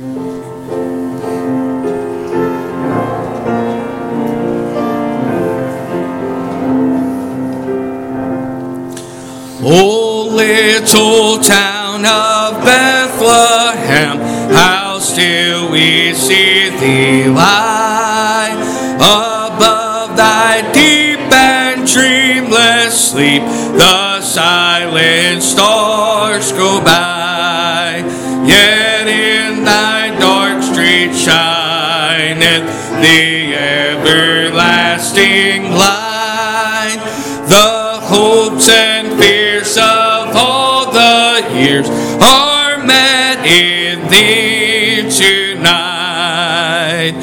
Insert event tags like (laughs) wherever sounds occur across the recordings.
O little town of Bethlehem, how still we see thee lie above thy deep and dreamless sleep. The silent in thee tonight.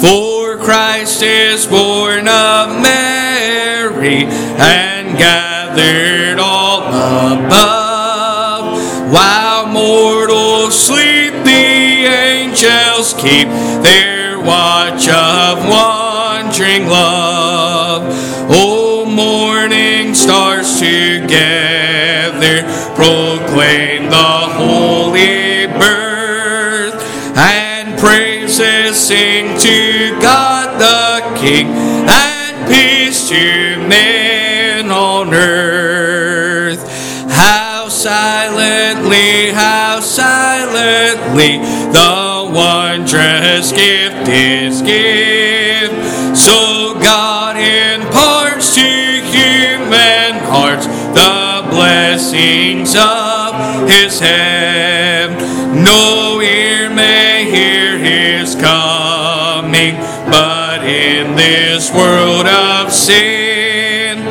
For Christ is born of Mary and gathered all above. While mortals sleep, the angels keep their watch of wandering love. O morning stars together proclaim King and peace to men on earth. How silently, how silently the wondrous gift is given. So God imparts to human hearts the blessings of his hand. No ear may hear his but this world of sin,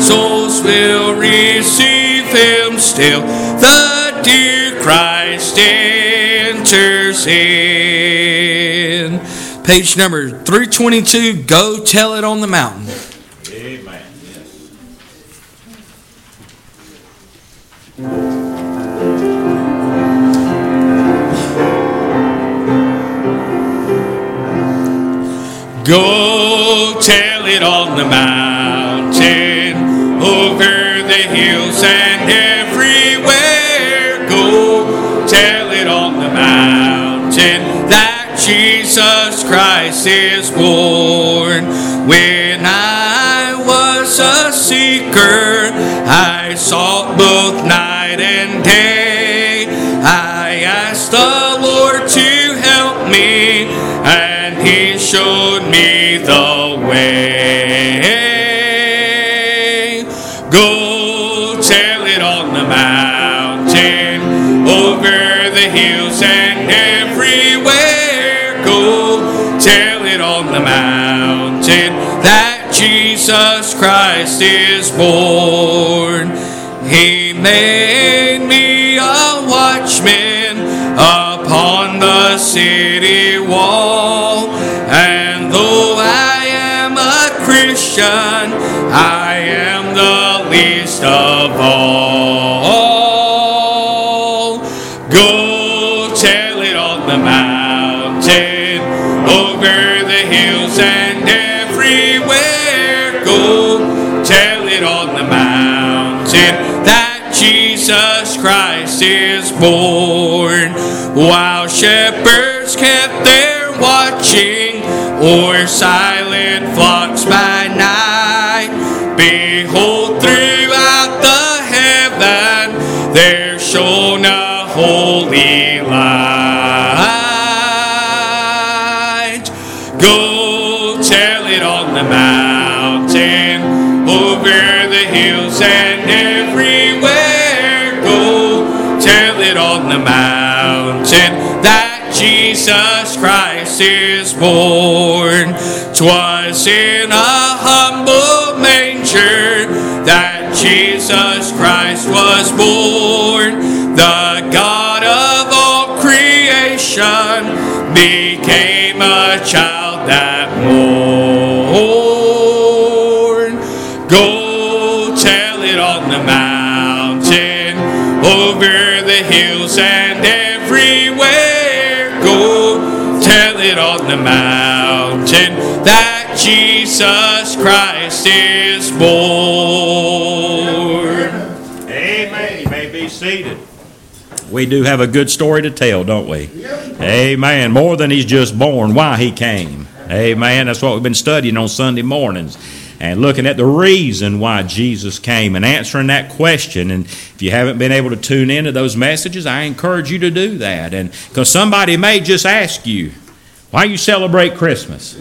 souls will receive him still. The dear Christ enters in. Page number 322 Go Tell It on the Mountain. Go tell it on the mountain, over the hills and everywhere. Go tell it on the mountain that Jesus Christ is born. When I was a seeker, I sought both night and day. Showed me the way. Go tell it on the mountain, over the hills and everywhere. Go tell it on the mountain that Jesus Christ is born. He made me a watchman upon the city wall. Born. While shepherds kept their watching o'er silent flocks by night, behold, throughout the heaven there shone a holy light. Go tell it on the mountain, over the hills and everywhere. Mountain that Jesus Christ is born. Twas in a humble manger that Jesus Christ was born. The God of all creation became a child that morn. Go tell it on the mountain, over the hills and the mountain that Jesus Christ is born. Amen. You may be seated. we do have a good story to tell, don't we? Amen. More than he's just born, why he came. Amen. That's what we've been studying on Sunday mornings and looking at the reason why Jesus came and answering that question. And if you haven't been able to tune into those messages, I encourage you to do that. And because somebody may just ask you, why you celebrate Christmas?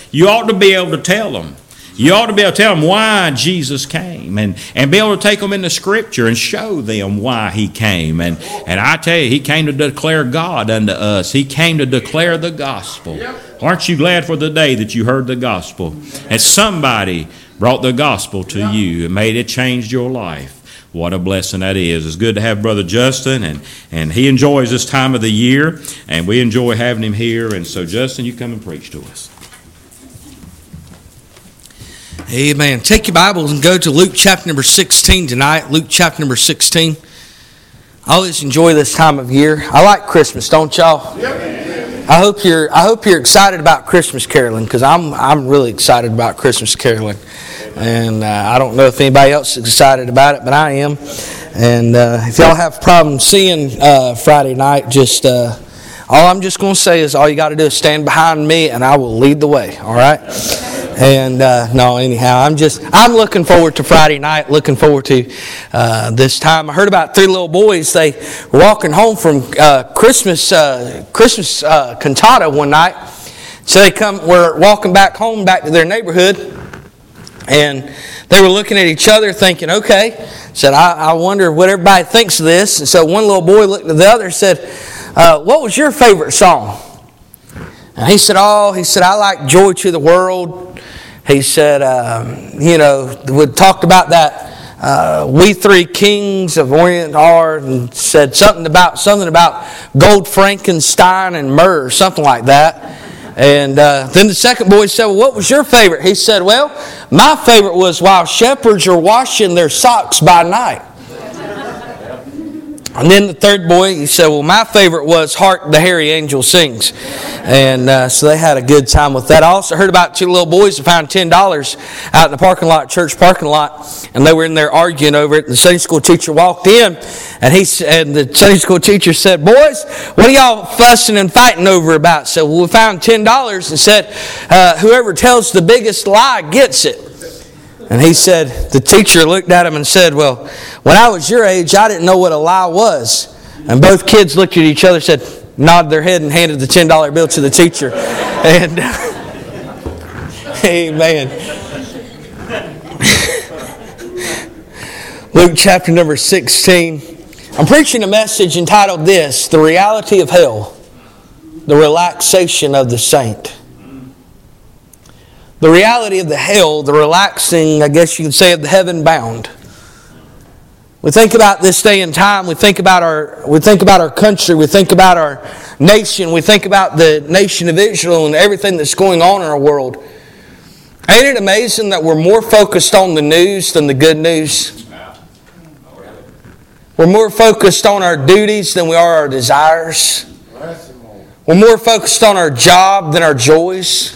(laughs) you ought to be able to tell them. You ought to be able to tell them why Jesus came and, and be able to take them into Scripture and show them why He came. And, and I tell you, He came to declare God unto us, He came to declare the gospel. Aren't you glad for the day that you heard the gospel? And somebody brought the gospel to you and made it change your life. What a blessing that is. It's good to have Brother Justin, and, and he enjoys this time of the year, and we enjoy having him here. And so, Justin, you come and preach to us. Amen. Take your Bibles and go to Luke chapter number 16 tonight. Luke chapter number 16. I always enjoy this time of year. I like Christmas, don't y'all? I hope you're I hope you're excited about Christmas caroling because I'm I'm really excited about Christmas caroling, and uh, I don't know if anybody else is excited about it, but I am. And uh, if y'all have problems seeing uh, Friday night, just uh, all I'm just going to say is all you got to do is stand behind me, and I will lead the way. All right. And uh, no, anyhow, I'm just I'm looking forward to Friday night. Looking forward to uh, this time. I heard about three little boys. They were walking home from uh, Christmas uh, Christmas uh, cantata one night. So they come were walking back home, back to their neighborhood, and they were looking at each other, thinking, "Okay," said, "I, I wonder what everybody thinks of this." And so one little boy looked at the other and said, uh, "What was your favorite song?" And he said, "Oh, he said I like Joy to the World." He said, um, you know, we talked about that. Uh, we three kings of Orient are, and said something about something about gold, Frankenstein, and myrrh, something like that. And uh, then the second boy said, Well, what was your favorite? He said, Well, my favorite was while shepherds are washing their socks by night. And then the third boy, he said, Well, my favorite was Hark the Hairy Angel Sings. And uh, so they had a good time with that. I also heard about two little boys that found $10 out in the parking lot, church parking lot, and they were in there arguing over it. And the Sunday school teacher walked in, and he and the Sunday school teacher said, Boys, what are y'all fussing and fighting over about? So well, we found $10 and said, uh, Whoever tells the biggest lie gets it. And he said, the teacher looked at him and said, Well, when I was your age, I didn't know what a lie was. And both kids looked at each other, said, nodded their head, and handed the $10 bill to the teacher. (laughs) And, amen. Luke chapter number 16. I'm preaching a message entitled This The Reality of Hell, the Relaxation of the Saint the reality of the hell, the relaxing, I guess you could say, of the heaven bound. We think about this day and time, we think about our we think about our country, we think about our nation, we think about the nation of Israel and everything that's going on in our world. Ain't it amazing that we're more focused on the news than the good news? We're more focused on our duties than we are our desires. We're more focused on our job than our joys.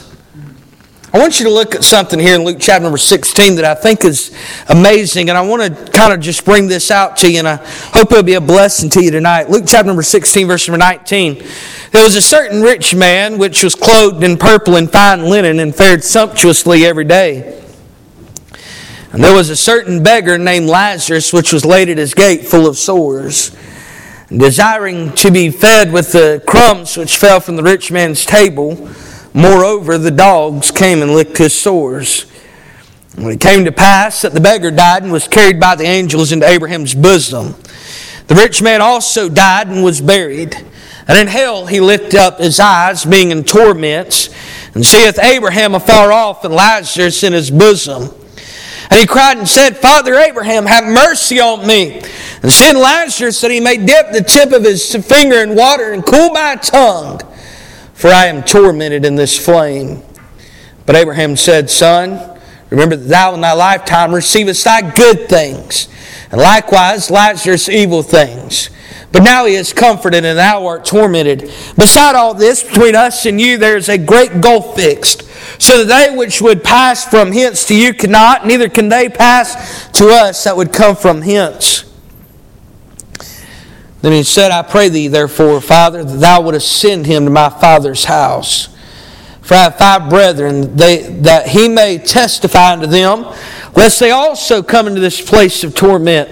I want you to look at something here in Luke chapter number 16 that I think is amazing, and I want to kind of just bring this out to you, and I hope it'll be a blessing to you tonight. Luke chapter number 16, verse number 19. There was a certain rich man which was clothed in purple and fine linen and fared sumptuously every day. And there was a certain beggar named Lazarus which was laid at his gate full of sores, desiring to be fed with the crumbs which fell from the rich man's table. Moreover, the dogs came and licked his sores. When it came to pass that the beggar died and was carried by the angels into Abraham's bosom, the rich man also died and was buried. And in hell he lifted up his eyes, being in torments, and seeth Abraham afar off and Lazarus in his bosom. And he cried and said, Father Abraham, have mercy on me. And send Lazarus that he may dip the tip of his finger in water and cool my tongue for I am tormented in this flame. But Abraham said, Son, remember that thou in thy lifetime receivest thy good things, and likewise Lazarus evil things. But now he is comforted, and thou art tormented. Beside all this, between us and you, there is a great gulf fixed, so that they which would pass from hence to you cannot, neither can they pass to us that would come from hence. Then he said, I pray thee, therefore, Father, that thou wouldest send him to my father's house. For I have five brethren, they, that he may testify unto them, lest they also come into this place of torment.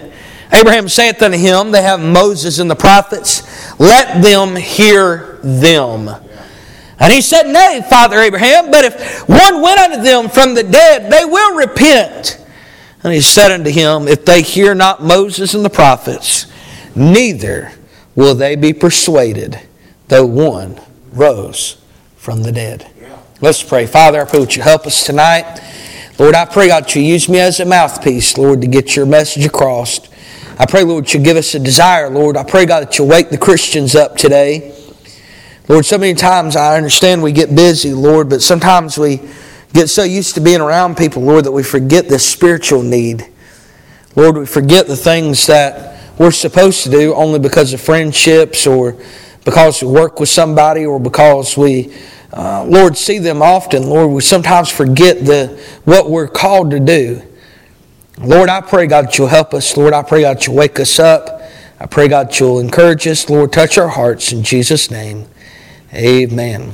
Abraham saith unto him, They have Moses and the prophets, let them hear them. And he said, Nay, Father Abraham, but if one went unto them from the dead, they will repent. And he said unto him, If they hear not Moses and the prophets, neither will they be persuaded, though one rose from the dead. Let's pray. Father, I pray that you help us tonight. Lord, I pray, God, that you use me as a mouthpiece, Lord, to get your message across. I pray, Lord, that you give us a desire, Lord. I pray, God, that you wake the Christians up today. Lord, so many times I understand we get busy, Lord, but sometimes we get so used to being around people, Lord, that we forget this spiritual need. Lord, we forget the things that we're supposed to do only because of friendships or because we work with somebody or because we, uh, Lord, see them often. Lord, we sometimes forget the, what we're called to do. Lord, I pray, God, that you'll help us. Lord, I pray, God, you'll wake us up. I pray, God, that you'll encourage us. Lord, touch our hearts in Jesus' name. Amen.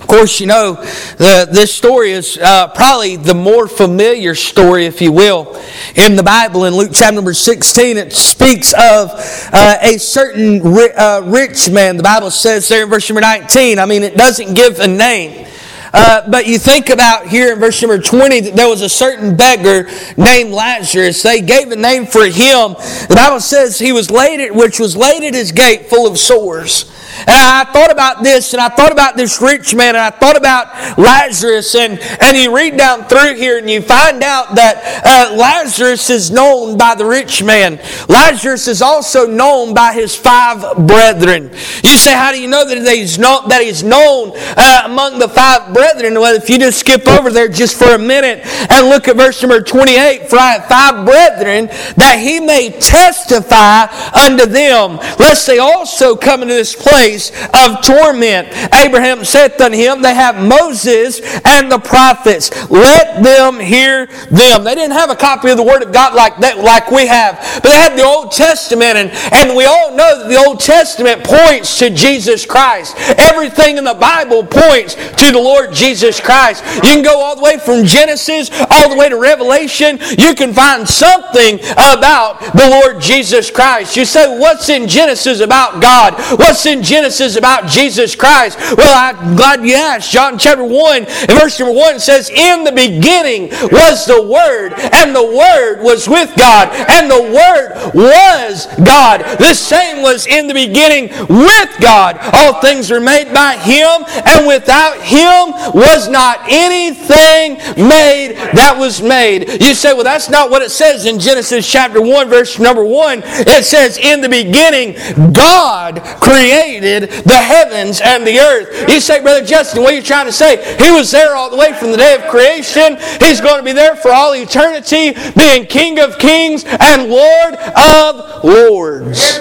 Of course, you know, the, this story is uh, probably the more familiar story, if you will, in the Bible. In Luke chapter number 16, it speaks of uh, a certain ri- uh, rich man. The Bible says there in verse number 19, I mean, it doesn't give a name. Uh, but you think about here in verse number 20 that there was a certain beggar named Lazarus. They gave a name for him. The Bible says he was laid at, which was laid at his gate full of sores. And I thought about this, and I thought about this rich man, and I thought about Lazarus, and, and you read down through here, and you find out that uh, Lazarus is known by the rich man. Lazarus is also known by his five brethren. You say, how do you know that he's known, that he's known uh, among the five brethren? Well, if you just skip over there just for a minute and look at verse number 28, for I have five brethren, that he may testify unto them, lest they also come into this place of torment. Abraham saith unto him, They have Moses and the prophets. Let them hear them. They didn't have a copy of the Word of God like that, like we have, but they had the Old Testament, and, and we all know that the Old Testament points to Jesus Christ. Everything in the Bible points to the Lord Jesus Christ. You can go all the way from Genesis all the way to Revelation. You can find something about the Lord Jesus Christ. You say, What's in Genesis about God? What's in Genesis about Jesus Christ? Well, I'm glad you asked. John chapter 1 and verse number 1 says, In the beginning was the Word, and the Word was with God, and the Word was God. The same was in the beginning with God. All things were made by Him, and without Him was not anything made that was made. You say, well, that's not what it says in Genesis chapter 1, verse number 1. It says, In the beginning, God created the heavens and the earth. You say, Brother Justin, what are you trying to say? He was there all the way from the day of creation. He's going to be there for all eternity, being King of kings and Lord of lords.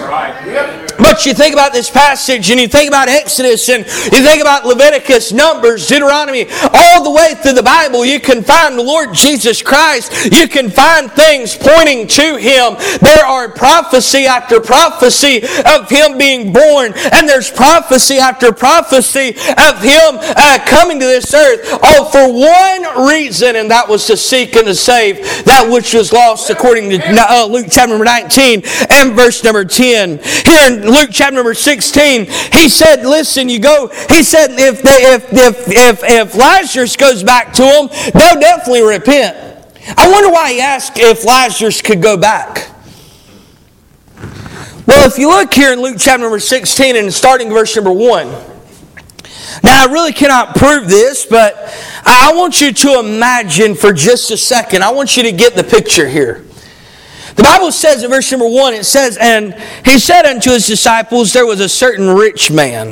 But you think about this passage and you think about Exodus and you think about Leviticus, Numbers, Deuteronomy, all the way through the Bible, you can find the Lord Jesus Christ. You can find things pointing to Him. There are prophecy after prophecy of Him being born, and there's prophecy after prophecy of Him uh, coming to this earth, all for one reason, and that was to seek and to save that which was lost, according to uh, Luke chapter number 19 and verse number 10. Here in Luke chapter number 16, he said, Listen, you go, he said, if, they, if, if, if, if Lazarus goes back to them, they'll definitely repent. I wonder why he asked if Lazarus could go back. Well, if you look here in Luke chapter number 16 and starting verse number 1, now, I really cannot prove this, but I want you to imagine for just a second. I want you to get the picture here. The Bible says in verse number 1, it says, And he said unto his disciples, There was a certain rich man.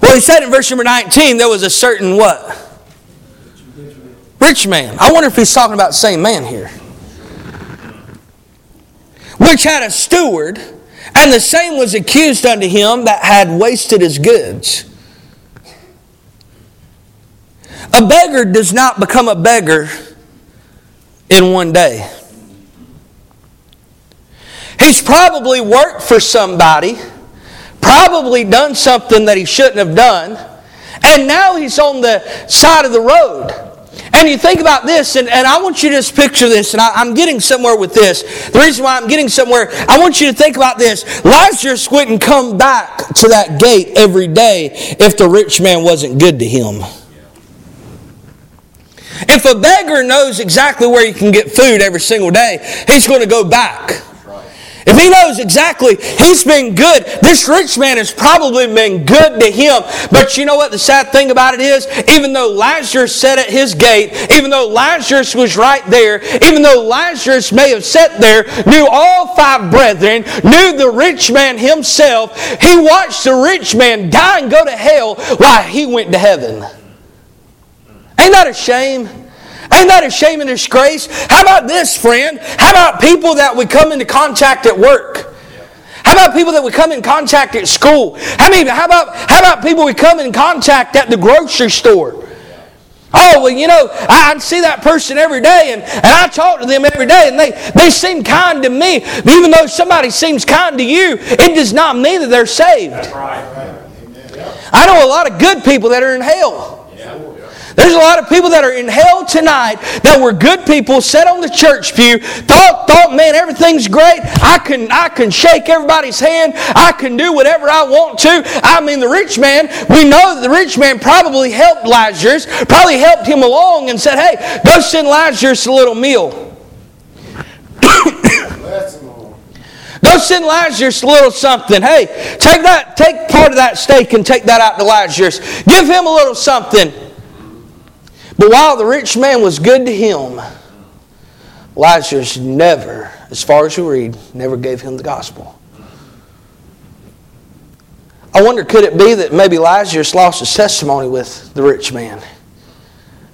Well, he said in verse number 19, There was a certain what? Rich man. I wonder if he's talking about the same man here. Which had a steward and the same was accused unto him that had wasted his goods. A beggar does not become a beggar in one day. He's probably worked for somebody, probably done something that he shouldn't have done, and now he's on the side of the road. And you think about this, and, and I want you to just picture this, and I, am getting somewhere with this. The reason why I'm getting somewhere, I want you to think about this. Lazarus wouldn't come back to that gate every day if the rich man wasn't good to him. If a beggar knows exactly where he can get food every single day, he's going to go back. If he knows exactly, he's been good. This rich man has probably been good to him. But you know what the sad thing about it is? Even though Lazarus sat at his gate, even though Lazarus was right there, even though Lazarus may have sat there, knew all five brethren, knew the rich man himself, he watched the rich man die and go to hell while he went to heaven. Ain't that a shame? Ain't that a shame and disgrace? How about this, friend? How about people that we come into contact at work? How about people that we come in contact at school? How, many, how, about, how about people we come in contact at the grocery store? Oh, well, you know, I, I, see that person every day and, and I talk to them every day and they, they seem kind to me. But even though somebody seems kind to you, it does not mean that they're saved. I know a lot of good people that are in hell. There's a lot of people that are in hell tonight that were good people, sat on the church pew, thought, thought, man, everything's great. I can, I can shake everybody's hand. I can do whatever I want to. I mean, the rich man, we know that the rich man probably helped Lazarus, probably helped him along and said, hey, go send Lazarus a little meal. (coughs) Go send Lazarus a little something. Hey, take that, take part of that steak and take that out to Lazarus. Give him a little something. But while the rich man was good to him, Lazarus never, as far as you read, never gave him the gospel. I wonder, could it be that maybe Lazarus lost his testimony with the rich man?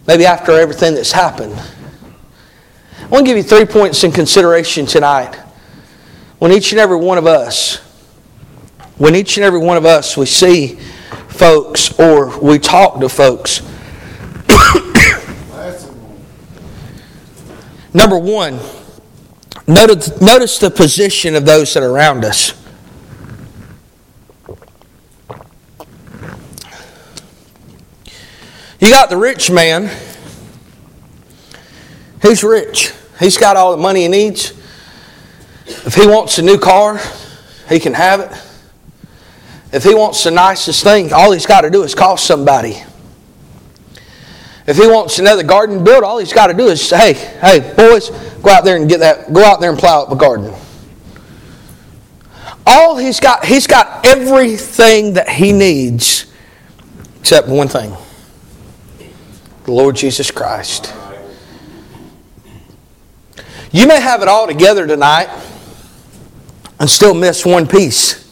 Maybe after everything that's happened. I want to give you three points in consideration tonight. When each and every one of us, when each and every one of us, we see folks or we talk to folks Number one, notice, notice the position of those that are around us. You got the rich man. He's rich. He's got all the money he needs. If he wants a new car, he can have it. If he wants the nicest thing, all he's got to do is call somebody. If he wants another garden built, all he's got to do is say, hey, hey, boys, go out there and get that, go out there and plow up a garden. All he's got, he's got everything that he needs except one thing the Lord Jesus Christ. You may have it all together tonight and still miss one piece.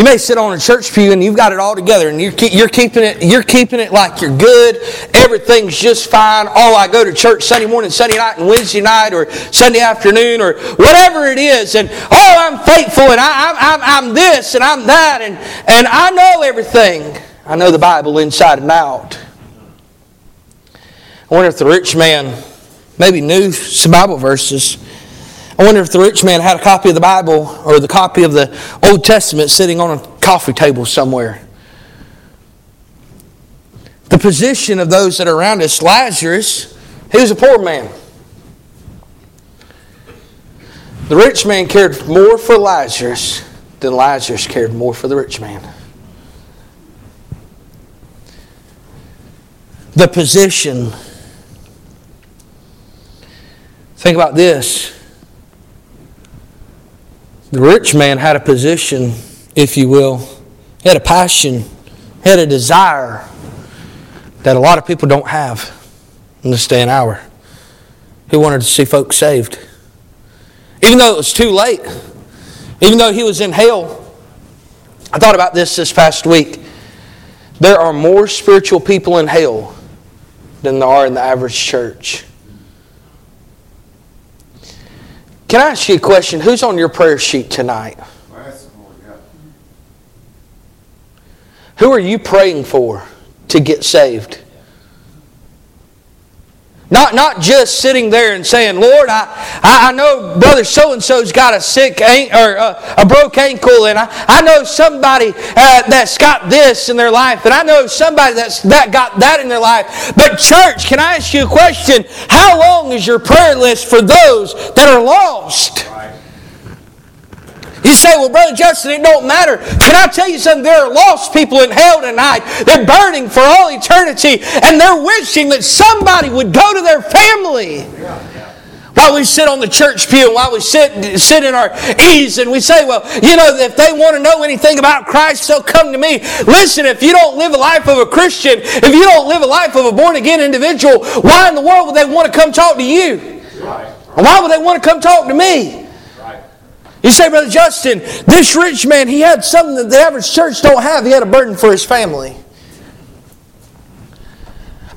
You may sit on a church pew and you've got it all together and you're, you're, keeping it, you're keeping it like you're good. Everything's just fine. Oh, I go to church Sunday morning, Sunday night, and Wednesday night, or Sunday afternoon, or whatever it is. And oh, I'm faithful and I, I'm, I'm this and I'm that. And, and I know everything. I know the Bible inside and out. I wonder if the rich man maybe knew some Bible verses I wonder if the rich man had a copy of the Bible or the copy of the Old Testament sitting on a coffee table somewhere. The position of those that are around us, Lazarus, he was a poor man. The rich man cared more for Lazarus than Lazarus cared more for the rich man. The position. Think about this. The rich man had a position, if you will, he had a passion, he had a desire that a lot of people don't have in this day and hour. He wanted to see folks saved. Even though it was too late, even though he was in hell. I thought about this this past week. There are more spiritual people in hell than there are in the average church. Can I ask you a question? Who's on your prayer sheet tonight? Who are you praying for to get saved? Not, not just sitting there and saying, Lord, I, I, know brother so and so's got a sick or a, a, broke ankle, and I, I know somebody uh, that's got this in their life, and I know somebody that's that got that in their life. But, church, can I ask you a question? How long is your prayer list for those that are lost? You say, well, Brother Justin, it don't matter. Can I tell you something? There are lost people in hell tonight. They're burning for all eternity, and they're wishing that somebody would go to their family. While we sit on the church pew, while we sit, sit in our ease, and we say, well, you know, if they want to know anything about Christ, they'll come to me. Listen, if you don't live a life of a Christian, if you don't live a life of a born again individual, why in the world would they want to come talk to you? Why would they want to come talk to me? You say, Brother Justin, this rich man, he had something that the average church don't have. He had a burden for his family.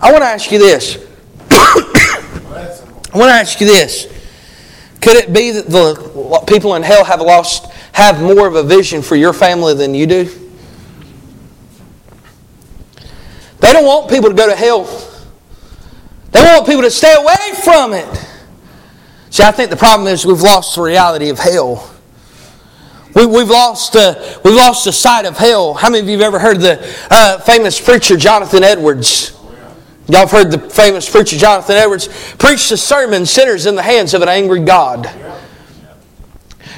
I want to ask you this. (coughs) I want to ask you this. Could it be that the people in hell have lost, have more of a vision for your family than you do? They don't want people to go to hell. They want people to stay away from it. See, I think the problem is we've lost the reality of hell. We, have lost, uh, we've lost the sight of hell. How many of you have ever heard the uh, famous preacher Jonathan Edwards? Y'all have heard the famous preacher Jonathan Edwards preach the sermon, Sinners in the Hands of an Angry God.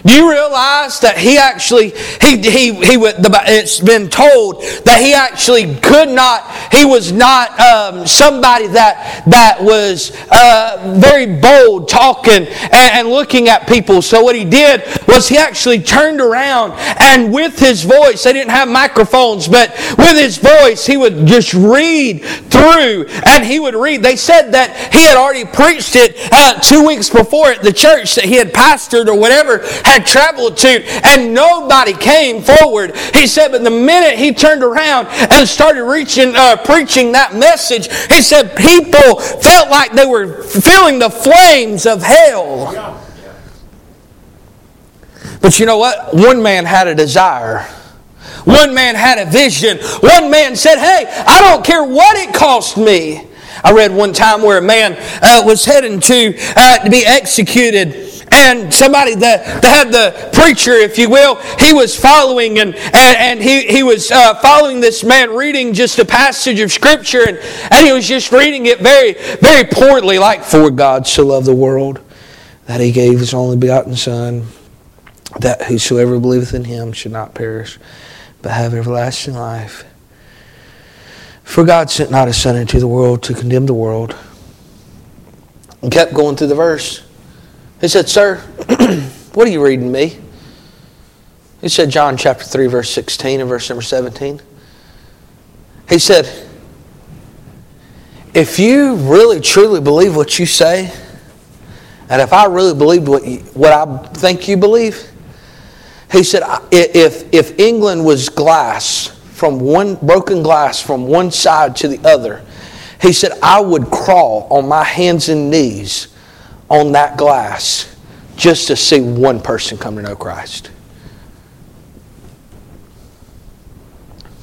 Do you realize that he actually, he, he, he, it's been told that he actually could not, he was not um, somebody that, that was uh, very bold talking and, and looking at people. So what he did was he actually turned around and with his voice, they didn't have microphones, but with his voice, he would just read through and he would read. They said that he had already preached it uh, two weeks before at the church that he had pastored or whatever, had traveled to, and nobody came forward. He said, but the minute he turned around and started reaching, uh, preaching that message, he said people felt like they were feeling the flames of hell. But you know what? One man had a desire. One man had a vision. One man said, Hey, I don't care what it cost me. I read one time where a man uh, was heading to, uh, to be executed and somebody that, that had the preacher, if you will, he was following and, and, and he, he was uh, following this man reading just a passage of Scripture and, and he was just reading it very, very poorly, like, For God so loved the world that he gave his only begotten Son, that whosoever believeth in him should not perish, but have everlasting life. For God sent not his Son into the world to condemn the world. And kept going through the verse. He said, Sir, (clears throat) what are you reading me? He said, John chapter 3, verse 16 and verse number 17. He said, If you really truly believe what you say, and if I really believed what, you, what I think you believe, he said, if, if England was glass, from one broken glass from one side to the other, he said, I would crawl on my hands and knees on that glass just to see one person come to know Christ.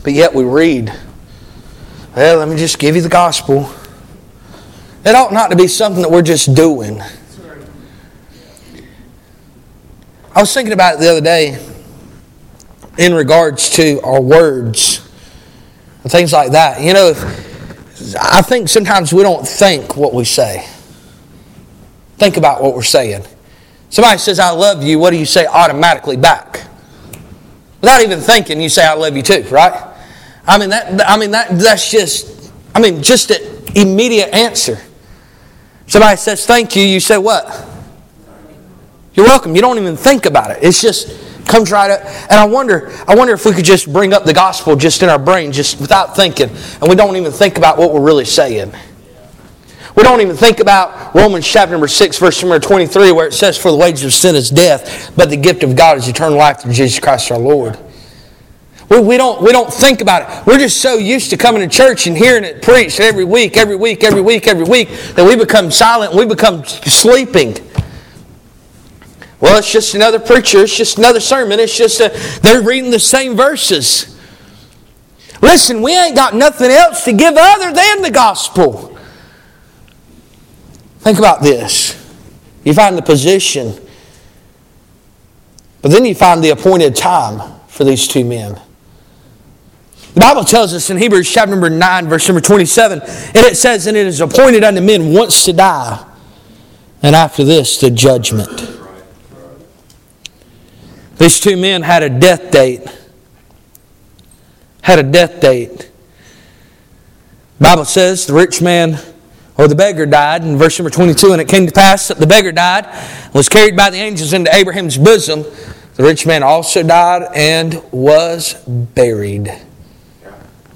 But yet we read, well, let me just give you the gospel. It ought not to be something that we're just doing. I was thinking about it the other day in regards to our words and things like that. You know, I think sometimes we don't think what we say. Think about what we're saying. Somebody says, I love you, what do you say automatically back? Without even thinking, you say, I love you too, right? I mean, that, I mean that, that's just, I mean, just an immediate answer. Somebody says, thank you, you say what? You're welcome. You don't even think about it. It's just comes right up. And I wonder, I wonder if we could just bring up the gospel just in our brain, just without thinking, and we don't even think about what we're really saying. We don't even think about Romans chapter number 6, verse number 23, where it says, For the wages of sin is death, but the gift of God is eternal life through Jesus Christ our Lord. We, we, don't, we don't think about it. We're just so used to coming to church and hearing it preached every week, every week, every week, every week, that we become silent we become sleeping. Well, it's just another preacher, it's just another sermon, it's just a, they're reading the same verses. Listen, we ain't got nothing else to give other than the gospel. Think about this. You find the position, but then you find the appointed time for these two men. The Bible tells us in Hebrews chapter number 9, verse number 27, and it says, And it is appointed unto men once to die, and after this, the judgment. These two men had a death date. Had a death date. The Bible says the rich man or the beggar died in verse number 22 and it came to pass that the beggar died was carried by the angels into abraham's bosom. The rich man also died and was buried.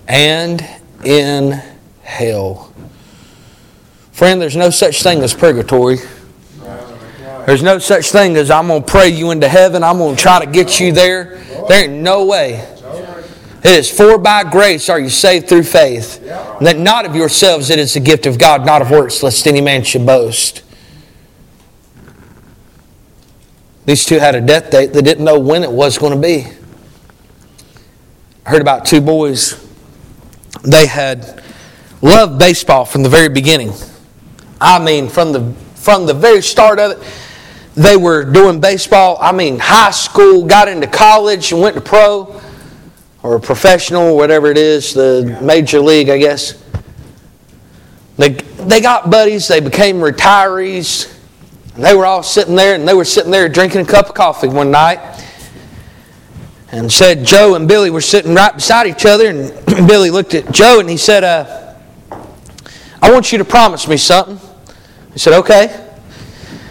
And in hell. Friend there's no such thing as purgatory. There's no such thing as i'm going to pray you into heaven. I'm going to try to get you there. There ain't no way it is for by grace are you saved through faith, and that not of yourselves, it is the gift of God, not of works, lest any man should boast. These two had a death date. They didn't know when it was going to be. I heard about two boys. They had loved baseball from the very beginning. I mean, from the from the very start of it, they were doing baseball. I mean, high school, got into college, and went to pro or professional, whatever it is, the major league, I guess. They, they got buddies, they became retirees, and they were all sitting there, and they were sitting there drinking a cup of coffee one night. And said Joe and Billy were sitting right beside each other, and (clears throat) Billy looked at Joe and he said, uh, I want you to promise me something. He said, Okay.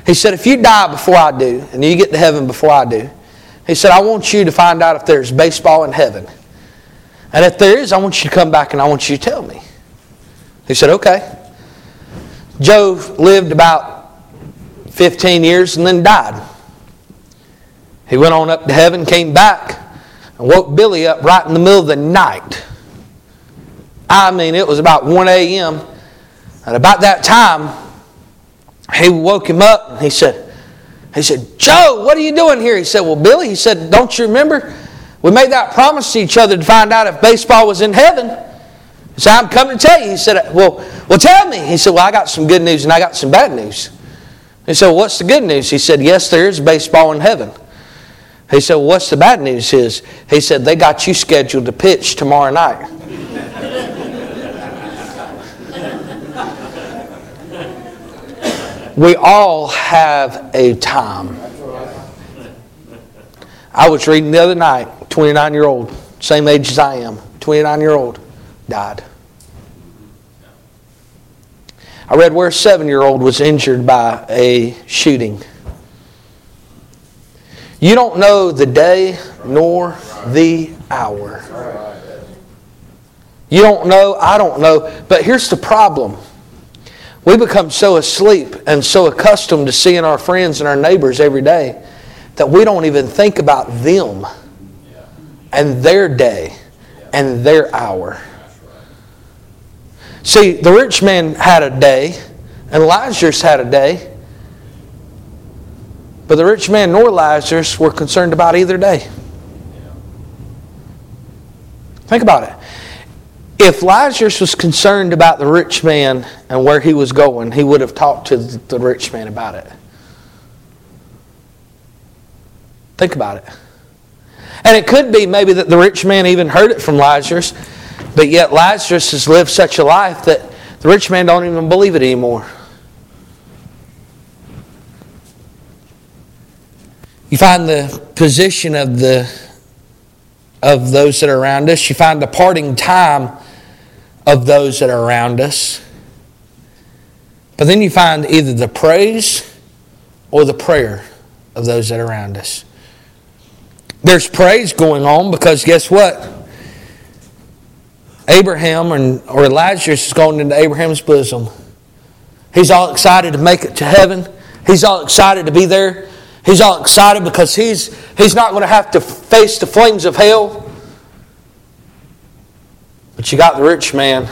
He said, If you die before I do, and you get to heaven before I do, he said, I want you to find out if there's baseball in heaven. And if there is, I want you to come back and I want you to tell me. He said, Okay. Joe lived about 15 years and then died. He went on up to heaven, came back, and woke Billy up right in the middle of the night. I mean, it was about 1 a.m. And about that time, he woke him up and he said, he said, Joe, what are you doing here? He said, Well, Billy, he said, Don't you remember? We made that promise to each other to find out if baseball was in heaven. He said, I'm coming to tell you. He said, Well, well tell me. He said, Well, I got some good news and I got some bad news. He said, well, What's the good news? He said, Yes, there is baseball in heaven. He said, well, What's the bad news? Is he said, They got you scheduled to pitch tomorrow night. We all have a time. I was reading the other night 29 year old, same age as I am, 29 year old, died. I read where a seven year old was injured by a shooting. You don't know the day nor the hour. You don't know, I don't know. But here's the problem we become so asleep and so accustomed to seeing our friends and our neighbors every day that we don't even think about them and their day and their hour. See, the rich man had a day, and Lazarus had a day, but the rich man nor Lazarus were concerned about either day. Think about it. If Lazarus was concerned about the rich man and where he was going, he would have talked to the rich man about it. Think about it. And it could be maybe that the rich man even heard it from Lazarus, but yet Lazarus has lived such a life that the rich man don't even believe it anymore. You find the position of the of those that are around us. You find the parting time of those that are around us. But then you find either the praise or the prayer of those that are around us. There's praise going on because guess what? Abraham and, or Elijah is going into Abraham's bosom. He's all excited to make it to heaven. He's all excited to be there. He's all excited because he's, he's not going to have to face the flames of hell. But you got the rich man.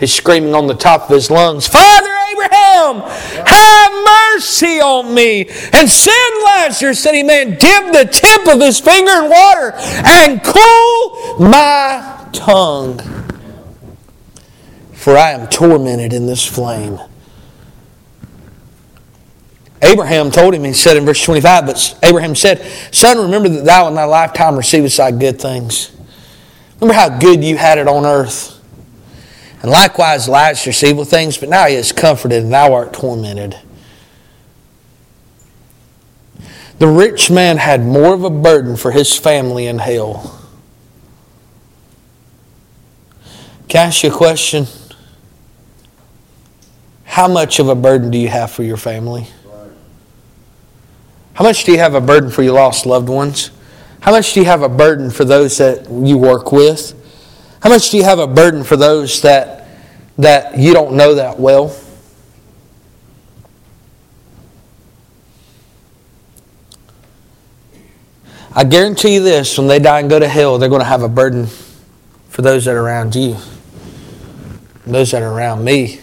He's screaming on the top of his lungs, Father Abraham, have mercy on me and send Lazarus that he may dip the tip of his finger in water and cool my tongue. For I am tormented in this flame. Abraham told him, he said in verse 25, but Abraham said, Son, remember that thou in thy lifetime receivest thy good things. Remember how good you had it on earth. And likewise Lazarus received evil things, but now he is comforted, and thou art tormented. The rich man had more of a burden for his family in hell. Can I ask you a question? How much of a burden do you have for your family? How much do you have a burden for your lost loved ones? How much do you have a burden for those that you work with? How much do you have a burden for those that, that you don't know that well? I guarantee you this when they die and go to hell, they're going to have a burden for those that are around you, those that are around me.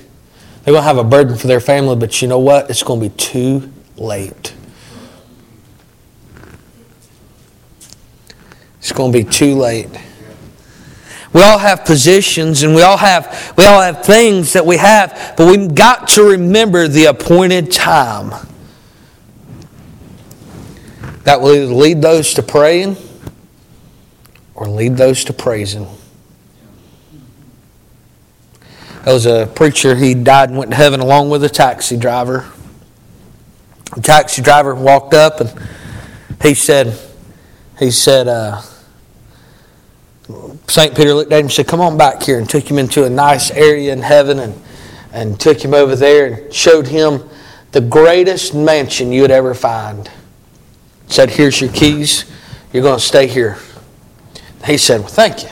They're going to have a burden for their family, but you know what? It's going to be too late. It's going to be too late. We all have positions and we all have we all have things that we have, but we've got to remember the appointed time. That will either lead those to praying or lead those to praising. There was a preacher, he died and went to heaven along with a taxi driver. The taxi driver walked up and he said, he said, uh, St. Peter looked at him and said, Come on back here, and took him into a nice area in heaven and, and took him over there and showed him the greatest mansion you would ever find. Said, Here's your keys. You're going to stay here. He said, Well, thank you.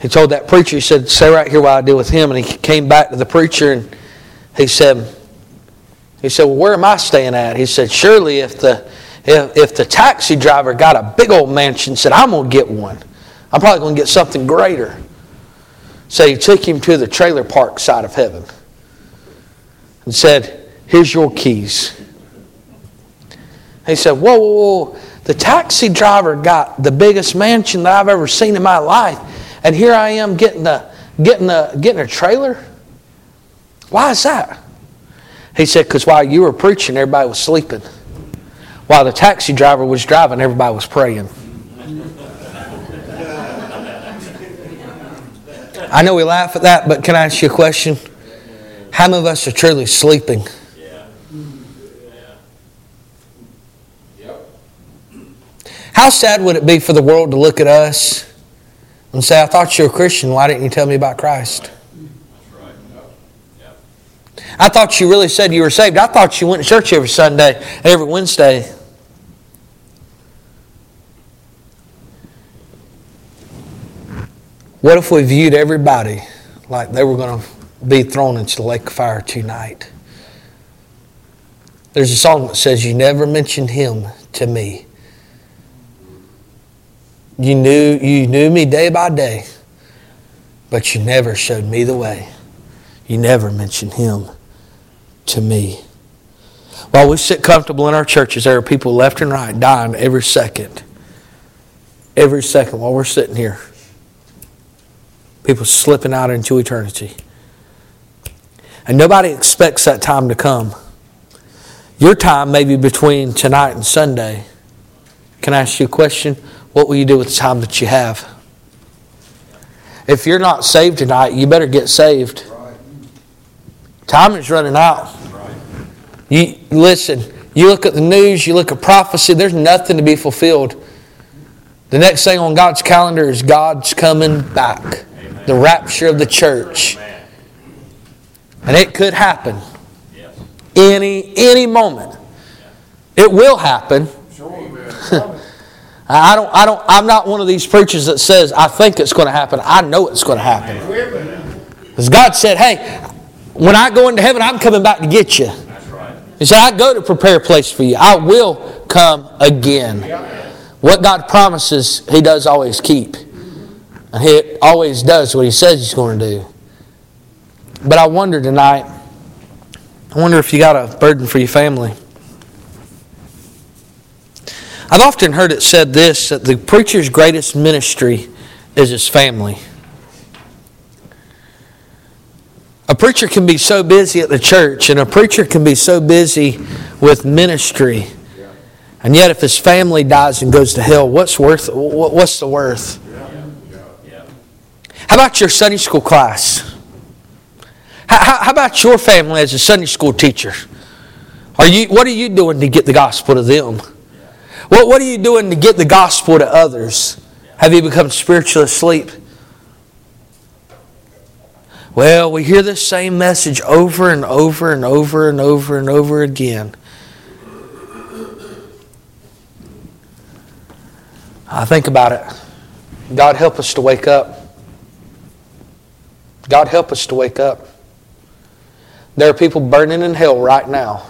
He told that preacher, he said, Stay right here while I deal with him. And he came back to the preacher and he said, he said, Well, where am I staying at? He said, Surely if the if, if the taxi driver got a big old mansion said, I'm going to get one, I'm probably going to get something greater. So he took him to the trailer park side of heaven and said, Here's your keys. He said, Whoa, whoa, whoa. The taxi driver got the biggest mansion that I've ever seen in my life. And here I am getting a, getting a, getting a trailer? Why is that? He said, Because while you were preaching, everybody was sleeping. While the taxi driver was driving, everybody was praying. I know we laugh at that, but can I ask you a question? How many of us are truly sleeping? How sad would it be for the world to look at us and say, I thought you were a Christian. Why didn't you tell me about Christ? I thought you really said you were saved. I thought you went to church every Sunday, every Wednesday. What if we viewed everybody like they were going to be thrown into the lake of fire tonight? There's a song that says, You never mentioned him to me. You knew, you knew me day by day, but you never showed me the way. You never mentioned him to me. While we sit comfortable in our churches, there are people left and right dying every second. Every second while we're sitting here. People slipping out into eternity. And nobody expects that time to come. Your time may be between tonight and Sunday. Can I ask you a question? What will you do with the time that you have? If you're not saved tonight, you better get saved. Time is running out. You listen, you look at the news, you look at prophecy, there's nothing to be fulfilled. The next thing on God's calendar is God's coming back. Amen. The rapture of the church. Amen. And it could happen. Yes. Any any moment. It will happen. (laughs) I don't I don't I'm not one of these preachers that says I think it's going to happen. I know it's going to happen. Because God said, "Hey, when I go into heaven, I'm coming back to get you." He said, I go to prepare a place for you. I will come again. What God promises, He does always keep. And He always does what He says He's going to do. But I wonder tonight, I wonder if you got a burden for your family. I've often heard it said this that the preacher's greatest ministry is his family. A preacher can be so busy at the church, and a preacher can be so busy with ministry, and yet if his family dies and goes to hell, what's worth? What's the worth? How about your Sunday school class? How, how about your family as a Sunday school teacher? Are you, what are you doing to get the gospel to them? What, what are you doing to get the gospel to others? Have you become spiritually asleep? Well, we hear this same message over and over and over and over and over again. I think about it. God help us to wake up. God help us to wake up. There are people burning in hell right now,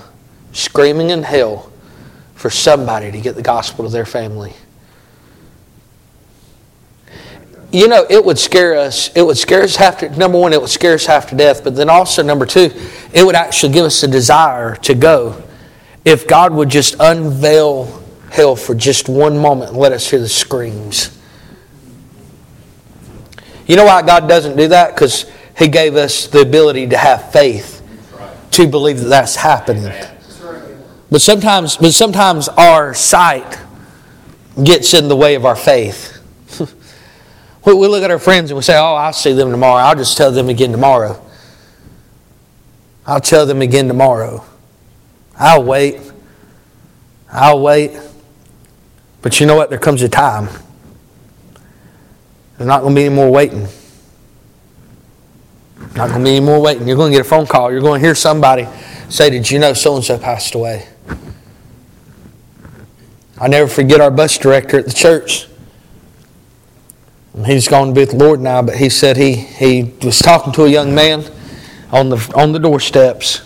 screaming in hell for somebody to get the gospel to their family. You know, it would scare us. It would scare us half to, number one, it would scare us half to death, but then also, number two, it would actually give us a desire to go if God would just unveil hell for just one moment and let us hear the screams. You know why God doesn't do that? Because He gave us the ability to have faith to believe that that's happening. But sometimes, but sometimes our sight gets in the way of our faith. We look at our friends and we say, Oh, I'll see them tomorrow. I'll just tell them again tomorrow. I'll tell them again tomorrow. I'll wait. I'll wait. But you know what? There comes a time. There's not going to be any more waiting. Not going to be any more waiting. You're going to get a phone call. You're going to hear somebody say, Did you know so and so passed away? I never forget our bus director at the church. He's gone to be with the Lord now, but he said he, he was talking to a young man on the, on the doorsteps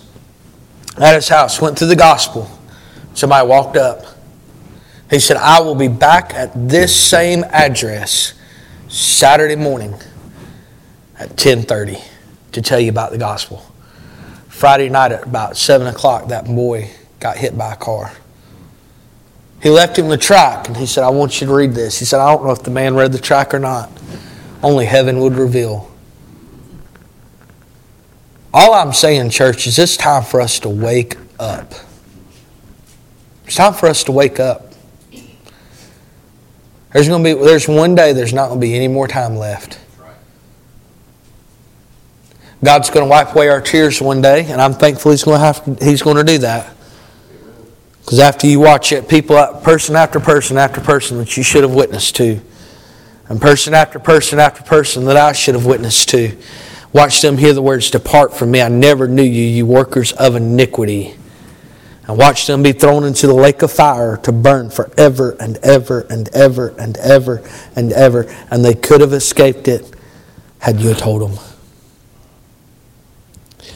at his house, went through the gospel. Somebody walked up. He said, I will be back at this same address Saturday morning at 1030 to tell you about the gospel. Friday night at about 7 o'clock, that boy got hit by a car. He left him the tract and he said, I want you to read this. He said, I don't know if the man read the tract or not. Only heaven would reveal. All I'm saying, church, is it's time for us to wake up. It's time for us to wake up. There's going to be there's one day there's not going to be any more time left. God's going to wipe away our tears one day, and I'm thankful He's going to have He's going to do that. Because after you watch it, people, person after person after person that you should have witnessed to, and person after person after person that I should have witnessed to, watch them hear the words, Depart from me, I never knew you, you workers of iniquity. And watch them be thrown into the lake of fire to burn forever and ever and ever and ever and ever. And they could have escaped it had you told them.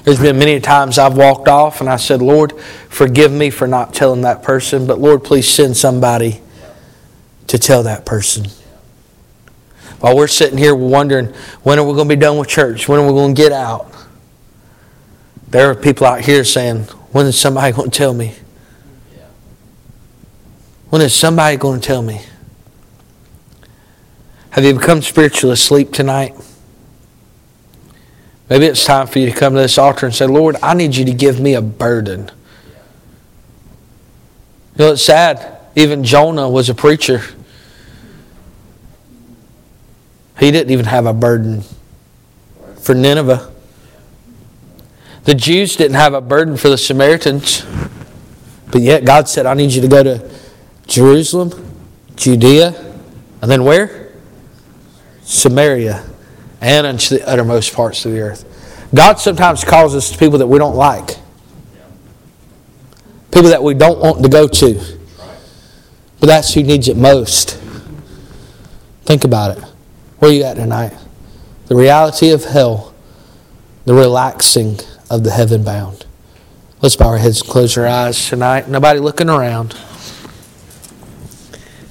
There's been many times I've walked off and I said, Lord, forgive me for not telling that person, but Lord, please send somebody to tell that person. While we're sitting here wondering, when are we going to be done with church? When are we going to get out? There are people out here saying, when is somebody going to tell me? When is somebody going to tell me? Have you become spiritually asleep tonight? Maybe it's time for you to come to this altar and say, Lord, I need you to give me a burden. You know, it's sad. Even Jonah was a preacher. He didn't even have a burden for Nineveh. The Jews didn't have a burden for the Samaritans. But yet God said, I need you to go to Jerusalem, Judea, and then where? Samaria and unto the uttermost parts of the earth. God sometimes calls us to people that we don't like, people that we don't want to go to. But that's who needs it most. Think about it. Where are you at tonight? The reality of hell, the relaxing of the heaven bound. Let's bow our heads and close our eyes tonight. Nobody looking around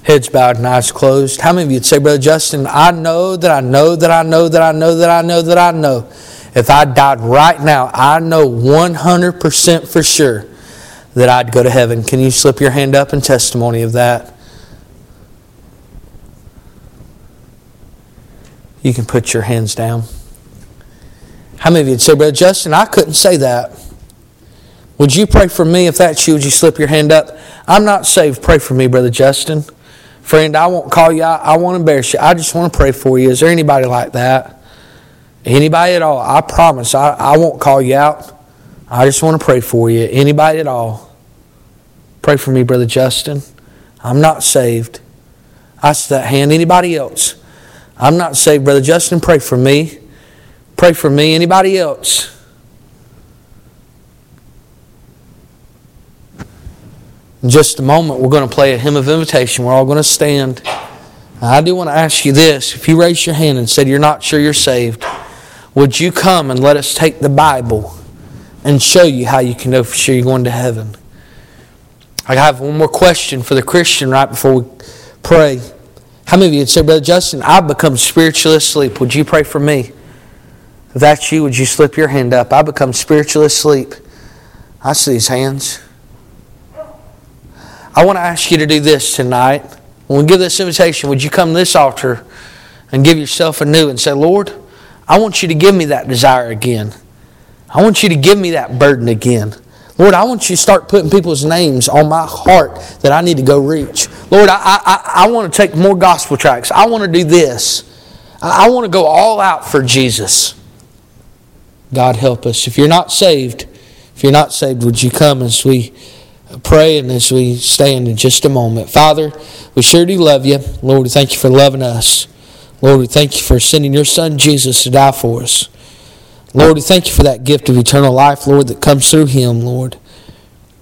heads bowed and eyes closed. How many of you would say, Brother Justin, I know that I know that I know that I know that I know that I know. If I died right now, I know 100% for sure that I'd go to heaven. Can you slip your hand up in testimony of that? You can put your hands down. How many of you would say, Brother Justin, I couldn't say that? Would you pray for me? If that's you, would you slip your hand up? I'm not saved. Pray for me, Brother Justin. Friend, I won't call you out. I won't embarrass you. I just want to pray for you. Is there anybody like that? Anybody at all? I promise I, I won't call you out. I just want to pray for you. Anybody at all? Pray for me, Brother Justin. I'm not saved. I see that hand. Anybody else? I'm not saved, Brother Justin. Pray for me. Pray for me. Anybody else? In just a moment, we're going to play a hymn of invitation. We're all going to stand. I do want to ask you this. If you raise your hand and said you're not sure you're saved, would you come and let us take the Bible and show you how you can know for sure you're going to heaven? I have one more question for the Christian right before we pray. How many of you would say, Brother Justin, I've become spiritually asleep. Would you pray for me? If that's you, would you slip your hand up? I become spiritually asleep. I see these hands. I want to ask you to do this tonight. When we give this invitation, would you come to this altar and give yourself anew and say, Lord, I want you to give me that desire again. I want you to give me that burden again. Lord, I want you to start putting people's names on my heart that I need to go reach. Lord, I, I, I want to take more gospel tracts. I want to do this. I, I want to go all out for Jesus. God help us. If you're not saved, if you're not saved, would you come as we pray and as we stand in just a moment? Father, we sure do love you. Lord, we thank you for loving us. Lord, we thank you for sending your son Jesus to die for us. Lord, we thank you for that gift of eternal life, Lord, that comes through him, Lord.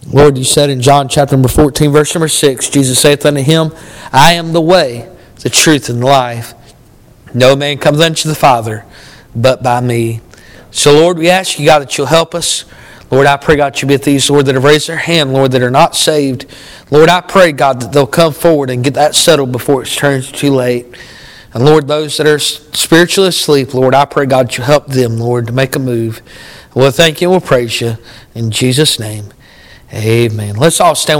Lord, you said in John chapter number 14, verse number 6, Jesus saith unto him, I am the way, the truth, and the life. No man comes unto the Father but by me. So, Lord, we ask you, God, that you'll help us. Lord, I pray, God, you be with these, Lord, that have raised their hand, Lord, that are not saved. Lord, I pray, God, that they'll come forward and get that settled before it turns too late. And Lord, those that are spiritually asleep, Lord, I pray, God, you help them, Lord, to make a move. We'll thank you and we'll praise you. In Jesus' name, amen. Let's all stand.